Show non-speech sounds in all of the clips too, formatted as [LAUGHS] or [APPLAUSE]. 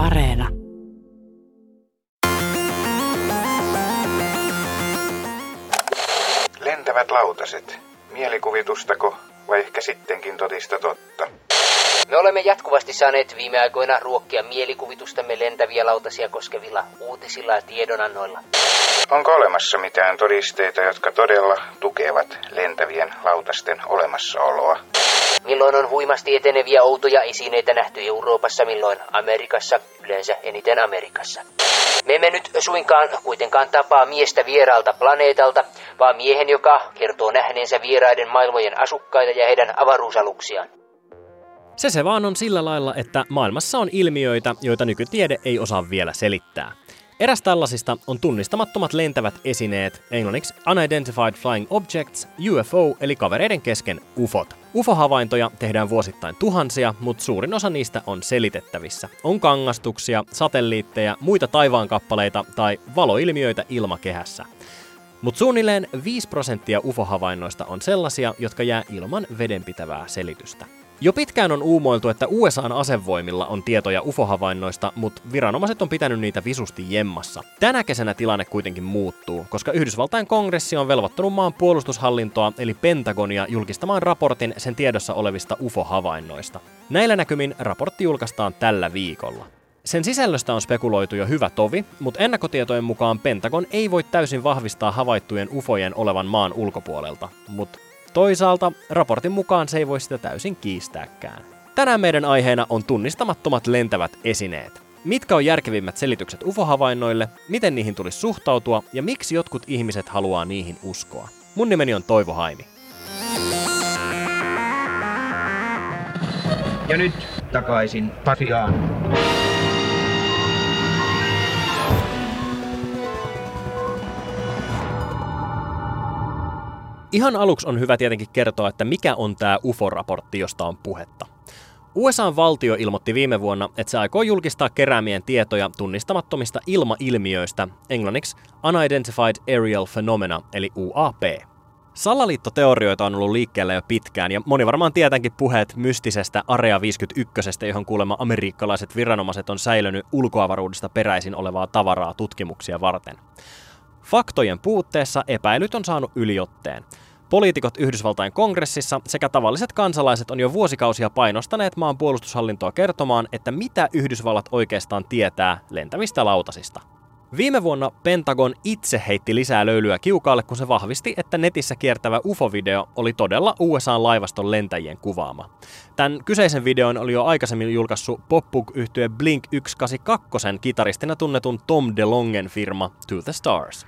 Areena. Lentävät lautaset. Mielikuvitustako vai ehkä sittenkin totista totta? Me olemme jatkuvasti saaneet viime aikoina ruokkia mielikuvitustamme lentäviä lautasia koskevilla uutisilla ja tiedonannoilla. Onko olemassa mitään todisteita, jotka todella tukevat lentävien lautasten olemassaoloa? Milloin on huimasti eteneviä outoja esineitä nähty Euroopassa, milloin Amerikassa, yleensä eniten Amerikassa. Me emme nyt suinkaan kuitenkaan tapaa miestä vieraalta planeetalta, vaan miehen, joka kertoo nähneensä vieraiden maailmojen asukkaita ja heidän avaruusaluksiaan. Se se vaan on sillä lailla, että maailmassa on ilmiöitä, joita nykytiede ei osaa vielä selittää. Eräs tällaisista on tunnistamattomat lentävät esineet, englanniksi Unidentified Flying Objects, UFO eli kavereiden kesken UFOt. UFO-havaintoja tehdään vuosittain tuhansia, mutta suurin osa niistä on selitettävissä. On kangastuksia, satelliitteja, muita taivaankappaleita tai valoilmiöitä ilmakehässä. Mutta suunnilleen 5 prosenttia UFO-havainnoista on sellaisia, jotka jää ilman vedenpitävää selitystä. Jo pitkään on uumoiltu, että USAn asevoimilla on tietoja UFO-havainnoista, mutta viranomaiset on pitänyt niitä visusti jemmassa. Tänä kesänä tilanne kuitenkin muuttuu, koska Yhdysvaltain kongressi on velvoittanut maan puolustushallintoa eli Pentagonia julkistamaan raportin sen tiedossa olevista UFO-havainnoista. Näillä näkymin raportti julkaistaan tällä viikolla. Sen sisällöstä on spekuloitu jo hyvä tovi, mutta ennakkotietojen mukaan Pentagon ei voi täysin vahvistaa havaittujen ufojen olevan maan ulkopuolelta, mutta Toisaalta raportin mukaan se ei voi sitä täysin kiistääkään. Tänään meidän aiheena on tunnistamattomat lentävät esineet. Mitkä on järkevimmät selitykset UFO-havainnoille, miten niihin tulisi suhtautua ja miksi jotkut ihmiset haluaa niihin uskoa. Mun nimeni on Toivo Haimi. Ja nyt takaisin Pasiaan. Ihan aluksi on hyvä tietenkin kertoa, että mikä on tämä UFO-raportti, josta on puhetta. USAn valtio ilmoitti viime vuonna, että se aikoo julkistaa keräämien tietoja tunnistamattomista ilmailmiöistä, englanniksi Unidentified Aerial Phenomena eli UAP. Salaliittoteorioita on ollut liikkeellä jo pitkään, ja moni varmaan tietänkin puheet mystisestä Area 51, johon kuulemma amerikkalaiset viranomaiset on säilynyt ulkoavaruudesta peräisin olevaa tavaraa tutkimuksia varten. Faktojen puutteessa epäilyt on saanut yliotteen. Poliitikot Yhdysvaltain kongressissa sekä tavalliset kansalaiset on jo vuosikausia painostaneet maan puolustushallintoa kertomaan, että mitä Yhdysvallat oikeastaan tietää lentävistä lautasista. Viime vuonna Pentagon itse heitti lisää löylyä kiukaalle, kun se vahvisti, että netissä kiertävä UFO-video oli todella USA-laivaston lentäjien kuvaama. Tämän kyseisen videon oli jo aikaisemmin julkaissut pop yhtye Blink 182 kitaristina tunnetun Tom DeLongen firma To The Stars.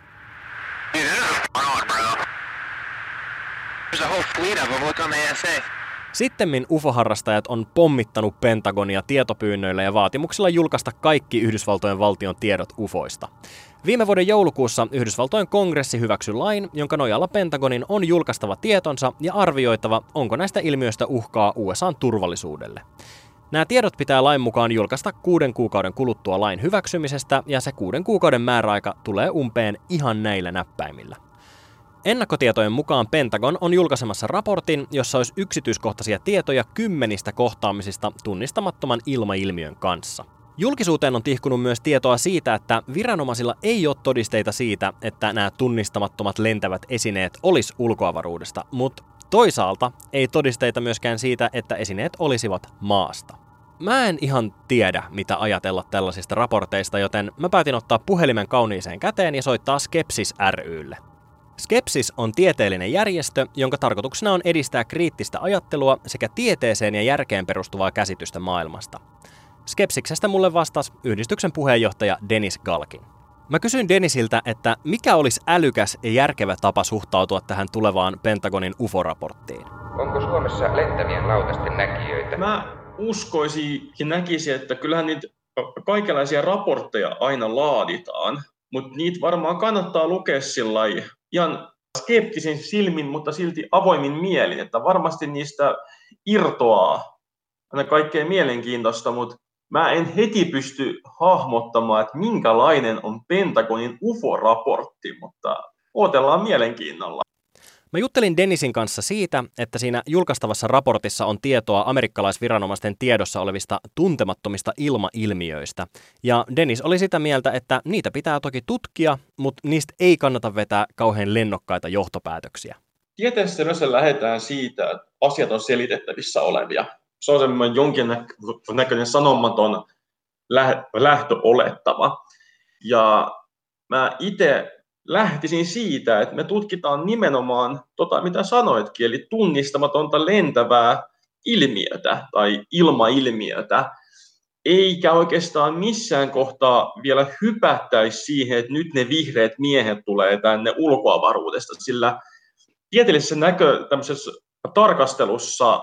Sittemmin UFO-harrastajat on pommittanut Pentagonia tietopyynnöillä ja vaatimuksilla julkaista kaikki Yhdysvaltojen valtion tiedot UFOista. Viime vuoden joulukuussa Yhdysvaltojen kongressi hyväksyi lain, jonka nojalla Pentagonin on julkaistava tietonsa ja arvioitava, onko näistä ilmiöistä uhkaa USAn turvallisuudelle. Nämä tiedot pitää lain mukaan julkaista kuuden kuukauden kuluttua lain hyväksymisestä, ja se kuuden kuukauden määräaika tulee umpeen ihan näillä näppäimillä. Ennakkotietojen mukaan Pentagon on julkaisemassa raportin, jossa olisi yksityiskohtaisia tietoja kymmenistä kohtaamisista tunnistamattoman ilmailmiön kanssa. Julkisuuteen on tihkunut myös tietoa siitä, että viranomaisilla ei ole todisteita siitä, että nämä tunnistamattomat lentävät esineet olisi ulkoavaruudesta, mutta toisaalta ei todisteita myöskään siitä, että esineet olisivat maasta. Mä en ihan tiedä, mitä ajatella tällaisista raporteista, joten mä päätin ottaa puhelimen kauniiseen käteen ja soittaa Skepsis rylle. Skepsis on tieteellinen järjestö, jonka tarkoituksena on edistää kriittistä ajattelua sekä tieteeseen ja järkeen perustuvaa käsitystä maailmasta. Skepsiksestä mulle vastasi yhdistyksen puheenjohtaja Dennis Galkin. Mä kysyin Denisiltä, että mikä olisi älykäs ja järkevä tapa suhtautua tähän tulevaan Pentagonin UFO-raporttiin. Onko Suomessa lentävien lautasten näkijöitä? Mä uskoisin ja näkisin, että kyllähän niitä kaikenlaisia raportteja aina laaditaan, mutta niitä varmaan kannattaa lukea sillä ihan skeptisin silmin, mutta silti avoimin mielin, että varmasti niistä irtoaa aina kaikkein mielenkiintoista, mutta mä en heti pysty hahmottamaan, että minkälainen on Pentagonin UFO-raportti, mutta odotellaan mielenkiinnolla. Mä juttelin Dennisin kanssa siitä, että siinä julkaistavassa raportissa on tietoa amerikkalaisviranomaisten tiedossa olevista tuntemattomista ilmailmiöistä. Ja Dennis oli sitä mieltä, että niitä pitää toki tutkia, mutta niistä ei kannata vetää kauhean lennokkaita johtopäätöksiä. Tieteessä myös lähdetään siitä, että asiat on selitettävissä olevia. Se on semmoinen jonkinnäköinen sanomaton lähtöolettava. Ja mä itse lähtisin siitä, että me tutkitaan nimenomaan tota, mitä sanoitkin, eli tunnistamatonta lentävää ilmiötä tai ilmailmiötä, eikä oikeastaan missään kohtaa vielä hypättäisi siihen, että nyt ne vihreät miehet tulee tänne ulkoavaruudesta, sillä tieteellisessä näkö, tarkastelussa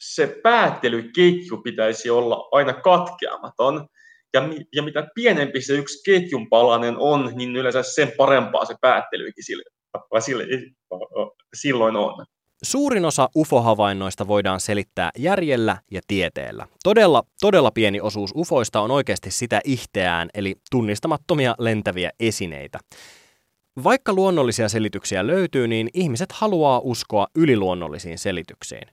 se päättelyketju pitäisi olla aina katkeamaton, ja, ja mitä pienempi se yksi ketjun palanen on, niin yleensä sen parempaa se päättelykin sille, sille, silloin on. Suurin osa UFO-havainnoista voidaan selittää järjellä ja tieteellä. Todella, todella pieni osuus UFOista on oikeasti sitä ihteään, eli tunnistamattomia lentäviä esineitä. Vaikka luonnollisia selityksiä löytyy, niin ihmiset haluaa uskoa yliluonnollisiin selityksiin.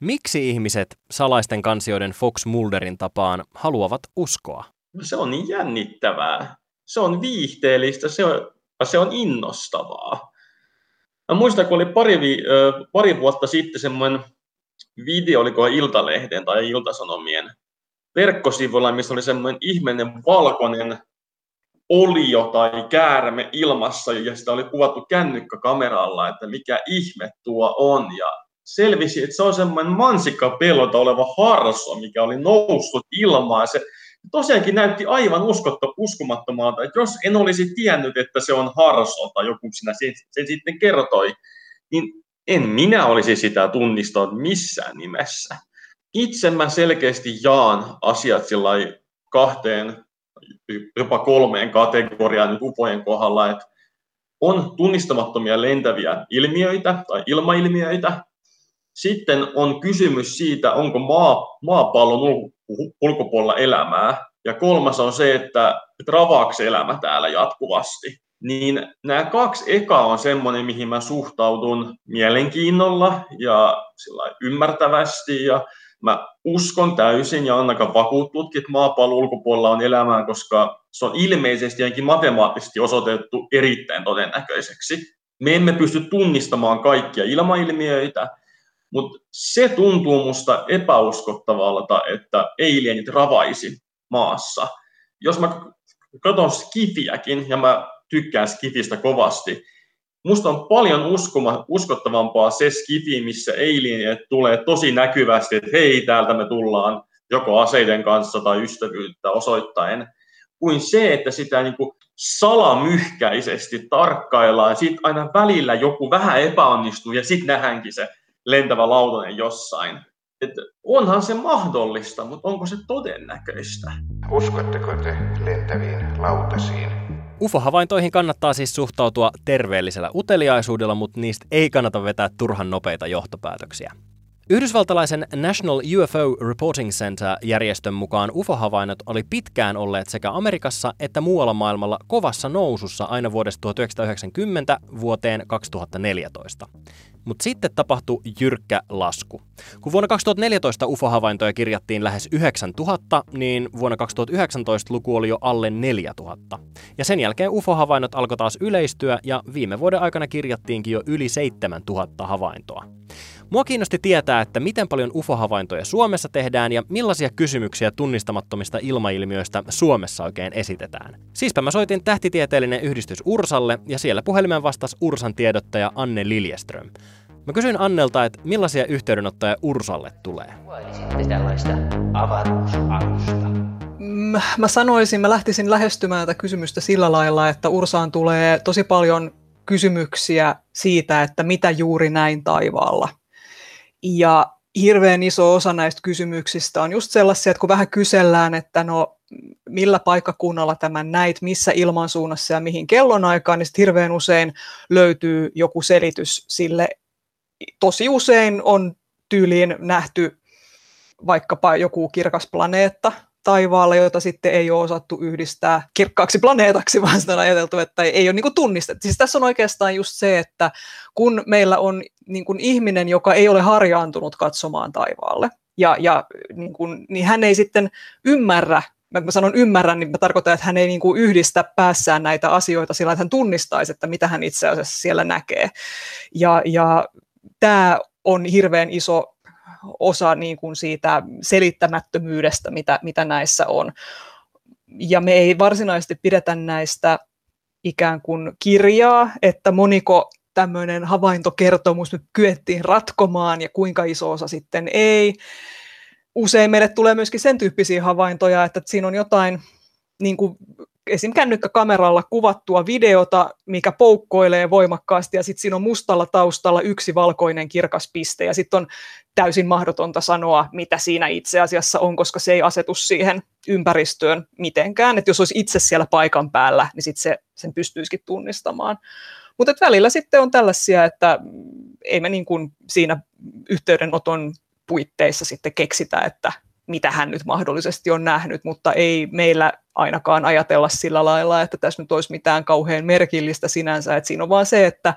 Miksi ihmiset salaisten kansioiden Fox Mulderin tapaan haluavat uskoa? No se on niin jännittävää. Se on viihteellistä, se on, se on innostavaa. Mä muistan, kun oli pari, pari vuotta sitten semmoinen video, oliko Iltalehden tai Iltasanomien verkkosivuilla, missä oli semmoinen ihmeinen valkoinen olio tai käärme ilmassa, ja sitä oli kuvattu kännykkäkameralla, että mikä ihme tuo on. Ja selvisi, että se on semmoinen mansikkapellolta oleva harso, mikä oli noussut ilmaan. Se tosiaankin näytti aivan uskotto, uskomattomalta, että jos en olisi tiennyt, että se on harso tai joku sinä sen, sen sitten kertoi, niin en minä olisi sitä tunnistanut missään nimessä. Itse mä selkeästi jaan asiat sillä kahteen, jopa kolmeen kategoriaan nyt upojen kohdalla, että on tunnistamattomia lentäviä ilmiöitä tai ilmailmiöitä, sitten on kysymys siitä, onko maa, maapallon ulkopuolella elämää. Ja kolmas on se, että ravaako elämä täällä jatkuvasti. Niin nämä kaksi ekaa on semmoinen, mihin mä suhtaudun mielenkiinnolla ja ymmärtävästi. Ja mä uskon täysin ja on aika vakuuttunutkin, että maapallon ulkopuolella on elämää, koska se on ilmeisesti ainakin matemaattisesti osoitettu erittäin todennäköiseksi. Me emme pysty tunnistamaan kaikkia ilmailmiöitä, mutta se tuntuu musta epäuskottavalta, että alienit ravaisi maassa. Jos mä katson Skifiäkin, ja mä tykkään Skifistä kovasti, musta on paljon uskoma, uskottavampaa se Skifi, missä alienit tulee tosi näkyvästi, että hei, täältä me tullaan joko aseiden kanssa tai ystävyyttä osoittaen, kuin se, että sitä niin kuin salamyhkäisesti tarkkaillaan, sitten aina välillä joku vähän epäonnistuu, ja sitten nähdäänkin se lentävä lautanen jossain. Et onhan se mahdollista, mutta onko se todennäköistä? Uskotteko te lentäviin lautasiin? UFO-havaintoihin kannattaa siis suhtautua terveellisellä uteliaisuudella, mutta niistä ei kannata vetää turhan nopeita johtopäätöksiä. Yhdysvaltalaisen National UFO Reporting Center-järjestön mukaan UFO-havainnot oli pitkään olleet sekä Amerikassa että muualla maailmalla kovassa nousussa aina vuodesta 1990 vuoteen 2014. Mutta sitten tapahtui jyrkkä lasku. Kun vuonna 2014 UFO-havaintoja kirjattiin lähes 9000, niin vuonna 2019 luku oli jo alle 4000. Ja sen jälkeen UFO-havainnot alkoi taas yleistyä ja viime vuoden aikana kirjattiinkin jo yli 7000 havaintoa. Mua kiinnosti tietää, että miten paljon UFO-havaintoja Suomessa tehdään ja millaisia kysymyksiä tunnistamattomista ilmailmiöistä Suomessa oikein esitetään. Siispä mä soitin tähtitieteellinen yhdistys Ursalle ja siellä puhelimen vastasi Ursan tiedottaja Anne Liljeström. Mä kysyin Annelta, että millaisia yhteydenottoja Ursalle tulee. tällaista avaruusalusta? Mä sanoisin, mä lähtisin lähestymään tätä kysymystä sillä lailla, että Ursaan tulee tosi paljon kysymyksiä siitä, että mitä juuri näin taivaalla. Ja hirveän iso osa näistä kysymyksistä on just sellaisia, että kun vähän kysellään, että no millä paikkakunnalla tämän näit, missä ilmansuunnassa ja mihin kellonaikaan, niin hirveän usein löytyy joku selitys sille. Tosi usein on tyyliin nähty vaikkapa joku kirkas planeetta taivaalla, jota sitten ei ole osattu yhdistää kirkkaaksi planeetaksi, [LAUGHS] vaan sitä on ajateltu, että ei ole niin tunnistettu. Siis tässä on oikeastaan just se, että kun meillä on niin kuin ihminen, joka ei ole harjaantunut katsomaan taivaalle, ja, ja niin, kuin, niin hän ei sitten ymmärrä mä sanon ymmärrän, niin mä tarkoitan, että hän ei niin kuin yhdistä päässään näitä asioita sillä, että hän tunnistaisi, että mitä hän itse asiassa siellä näkee. Ja, ja tämä on hirveän iso osa niin kuin siitä selittämättömyydestä, mitä, mitä näissä on. Ja me ei varsinaisesti pidetä näistä ikään kuin kirjaa, että moniko tämmöinen havaintokertomus nyt kyettiin ratkomaan ja kuinka iso osa sitten ei. Usein meille tulee myöskin sen tyyppisiä havaintoja, että siinä on jotain niin kuin esim. kännykkäkameralla kuvattua videota, mikä poukkoilee voimakkaasti ja sitten siinä on mustalla taustalla yksi valkoinen kirkas piste ja sitten on täysin mahdotonta sanoa, mitä siinä itse asiassa on, koska se ei asetu siihen ympäristöön mitenkään. Et jos olisi itse siellä paikan päällä, niin sitten se, sen pystyisikin tunnistamaan. Mutta välillä sitten on tällaisia, että ei me niin kuin siinä yhteydenoton puitteissa sitten keksitä, että mitä hän nyt mahdollisesti on nähnyt, mutta ei meillä ainakaan ajatella sillä lailla, että tässä nyt olisi mitään kauhean merkillistä sinänsä, että siinä on vaan se, että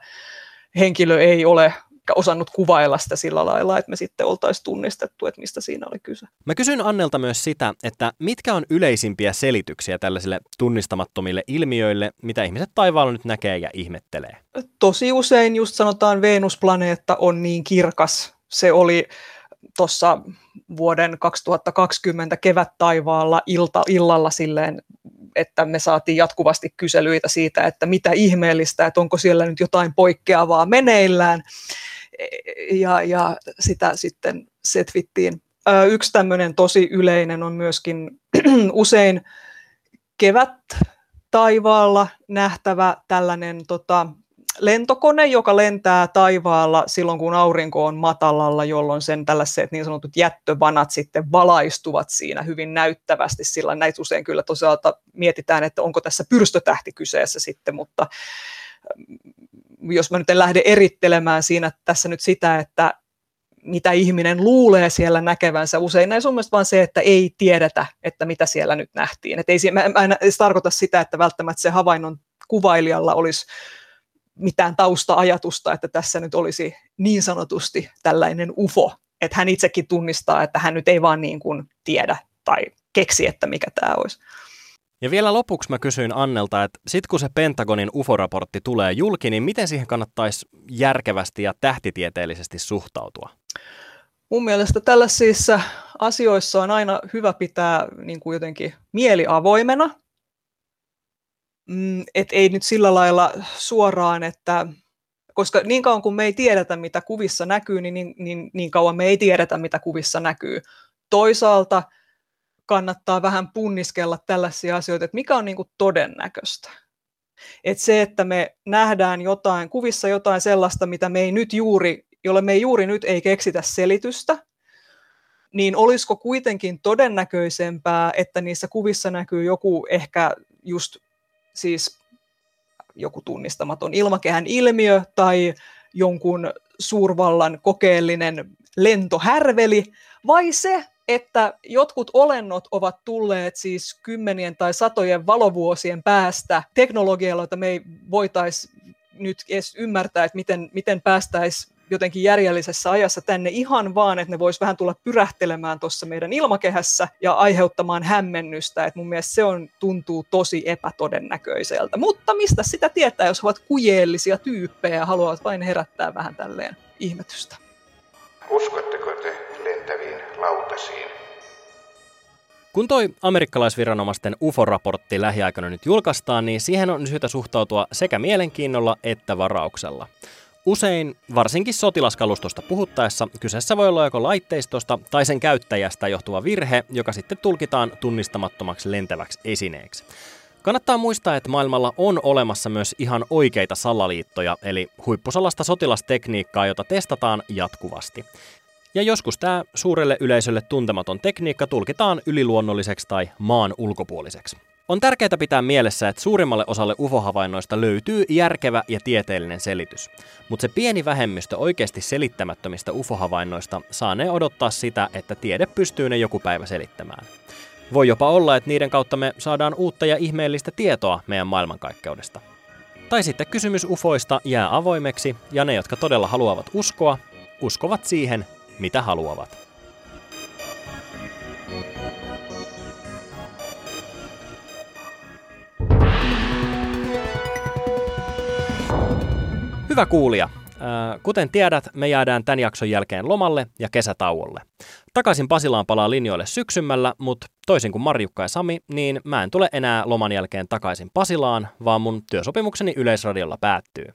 henkilö ei ole osannut kuvailla sitä sillä lailla, että me sitten oltaisiin tunnistettu, että mistä siinä oli kyse. Mä kysyn Annelta myös sitä, että mitkä on yleisimpiä selityksiä tällaisille tunnistamattomille ilmiöille, mitä ihmiset taivaalla nyt näkee ja ihmettelee? Tosi usein just sanotaan Venusplaneetta on niin kirkas. Se oli tuossa vuoden 2020 kevät-taivaalla ilta, illalla silleen, että me saatiin jatkuvasti kyselyitä siitä, että mitä ihmeellistä, että onko siellä nyt jotain poikkeavaa meneillään. Ja, ja sitä sitten setvittiin. Yksi tämmöinen tosi yleinen on myöskin [CLEARS THROAT] usein kevät taivaalla nähtävä tällainen tota, lentokone, joka lentää taivaalla silloin, kun aurinko on matalalla, jolloin sen tällaiset niin sanotut jättövanat sitten valaistuvat siinä hyvin näyttävästi, sillä näitä usein kyllä tosiaan mietitään, että onko tässä pyrstötähti kyseessä sitten, mutta mm, jos mä nyt en lähde erittelemään siinä tässä nyt sitä, että mitä ihminen luulee siellä näkevänsä. Usein näissä on vaan se, että ei tiedetä, että mitä siellä nyt nähtiin. Et ei, mä, mä en edes tarkoita sitä, että välttämättä se havainnon kuvailijalla olisi mitään tausta-ajatusta, että tässä nyt olisi niin sanotusti tällainen UFO, että hän itsekin tunnistaa, että hän nyt ei vaan niin kuin tiedä tai keksi, että mikä tämä olisi. Ja vielä lopuksi mä kysyin Annelta, että sit kun se Pentagonin UFO-raportti tulee julki, niin miten siihen kannattaisi järkevästi ja tähtitieteellisesti suhtautua? Mun mielestä tällaisissa asioissa on aina hyvä pitää niin kuin jotenkin mieli avoimena mm, et ei nyt sillä lailla suoraan, että koska niin kauan kuin me ei tiedetä, mitä kuvissa näkyy, niin, niin, niin, niin kauan me ei tiedetä, mitä kuvissa näkyy. Toisaalta kannattaa vähän punniskella tällaisia asioita, että mikä on niin kuin todennäköistä. Et se, että me nähdään jotain, kuvissa jotain sellaista, mitä me ei nyt juuri, jolle me ei juuri nyt ei keksitä selitystä, niin olisiko kuitenkin todennäköisempää, että niissä kuvissa näkyy joku ehkä just siis joku tunnistamaton ilmakehän ilmiö tai jonkun suurvallan kokeellinen lentohärveli, vai se, että jotkut olennot ovat tulleet siis kymmenien tai satojen valovuosien päästä teknologialla, jota me ei voitaisi nyt edes ymmärtää, että miten, miten päästäisiin jotenkin järjellisessä ajassa tänne ihan vaan, että ne vois vähän tulla pyrähtelemään tuossa meidän ilmakehässä ja aiheuttamaan hämmennystä. että mun mielestä se on, tuntuu tosi epätodennäköiseltä. Mutta mistä sitä tietää, jos ovat kujeellisia tyyppejä ja haluavat vain herättää vähän tälleen ihmetystä? Uskotteko te lentäviin lautasiin? Kun toi amerikkalaisviranomaisten UFO-raportti lähiaikana nyt julkaistaan, niin siihen on syytä suhtautua sekä mielenkiinnolla että varauksella. Usein, varsinkin sotilaskalustosta puhuttaessa, kyseessä voi olla joko laitteistosta tai sen käyttäjästä johtuva virhe, joka sitten tulkitaan tunnistamattomaksi lentäväksi esineeksi. Kannattaa muistaa, että maailmalla on olemassa myös ihan oikeita salaliittoja, eli huippusalasta sotilastekniikkaa, jota testataan jatkuvasti. Ja joskus tämä suurelle yleisölle tuntematon tekniikka tulkitaan yliluonnolliseksi tai maan ulkopuoliseksi. On tärkeää pitää mielessä, että suurimmalle osalle UFO-havainnoista löytyy järkevä ja tieteellinen selitys, mutta se pieni vähemmistö oikeasti selittämättömistä UFO-havainnoista saa ne odottaa sitä, että tiede pystyy ne joku päivä selittämään. Voi jopa olla, että niiden kautta me saadaan uutta ja ihmeellistä tietoa meidän maailmankaikkeudesta. Tai sitten kysymys ufoista jää avoimeksi, ja ne, jotka todella haluavat uskoa, uskovat siihen, mitä haluavat. Hyvä kuulija, Kuten tiedät, me jäädään tämän jakson jälkeen lomalle ja kesätauolle. Takaisin Pasilaan palaa linjoille syksymällä, mutta toisin kuin Marjukka ja Sami, niin mä en tule enää loman jälkeen takaisin Pasilaan, vaan mun työsopimukseni Yleisradiolla päättyy.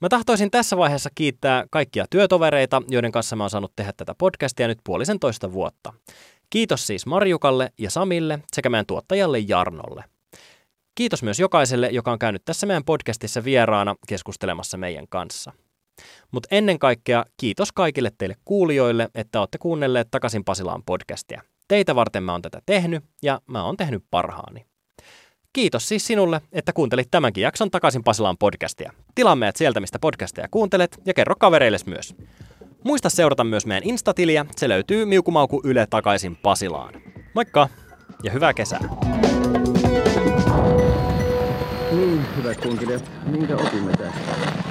Mä tahtoisin tässä vaiheessa kiittää kaikkia työtovereita, joiden kanssa mä oon saanut tehdä tätä podcastia nyt puolisen toista vuotta. Kiitos siis Marjukalle ja Samille sekä meidän tuottajalle Jarnolle. Kiitos myös jokaiselle, joka on käynyt tässä meidän podcastissa vieraana keskustelemassa meidän kanssa. Mutta ennen kaikkea kiitos kaikille teille kuulijoille, että olette kuunnelleet Takaisin Pasilaan podcastia. Teitä varten mä oon tätä tehnyt ja mä oon tehnyt parhaani. Kiitos siis sinulle, että kuuntelit tämänkin jakson Takaisin Pasilaan podcastia. Tilaa meidät sieltä, mistä podcasteja kuuntelet ja kerro kavereilles myös. Muista seurata myös meidän Instatiliä, se löytyy Miukumauku Yle Takaisin Pasilaan. Moikka ja hyvää kesää! Hyvät kunkilijat, minkä opimme tästä?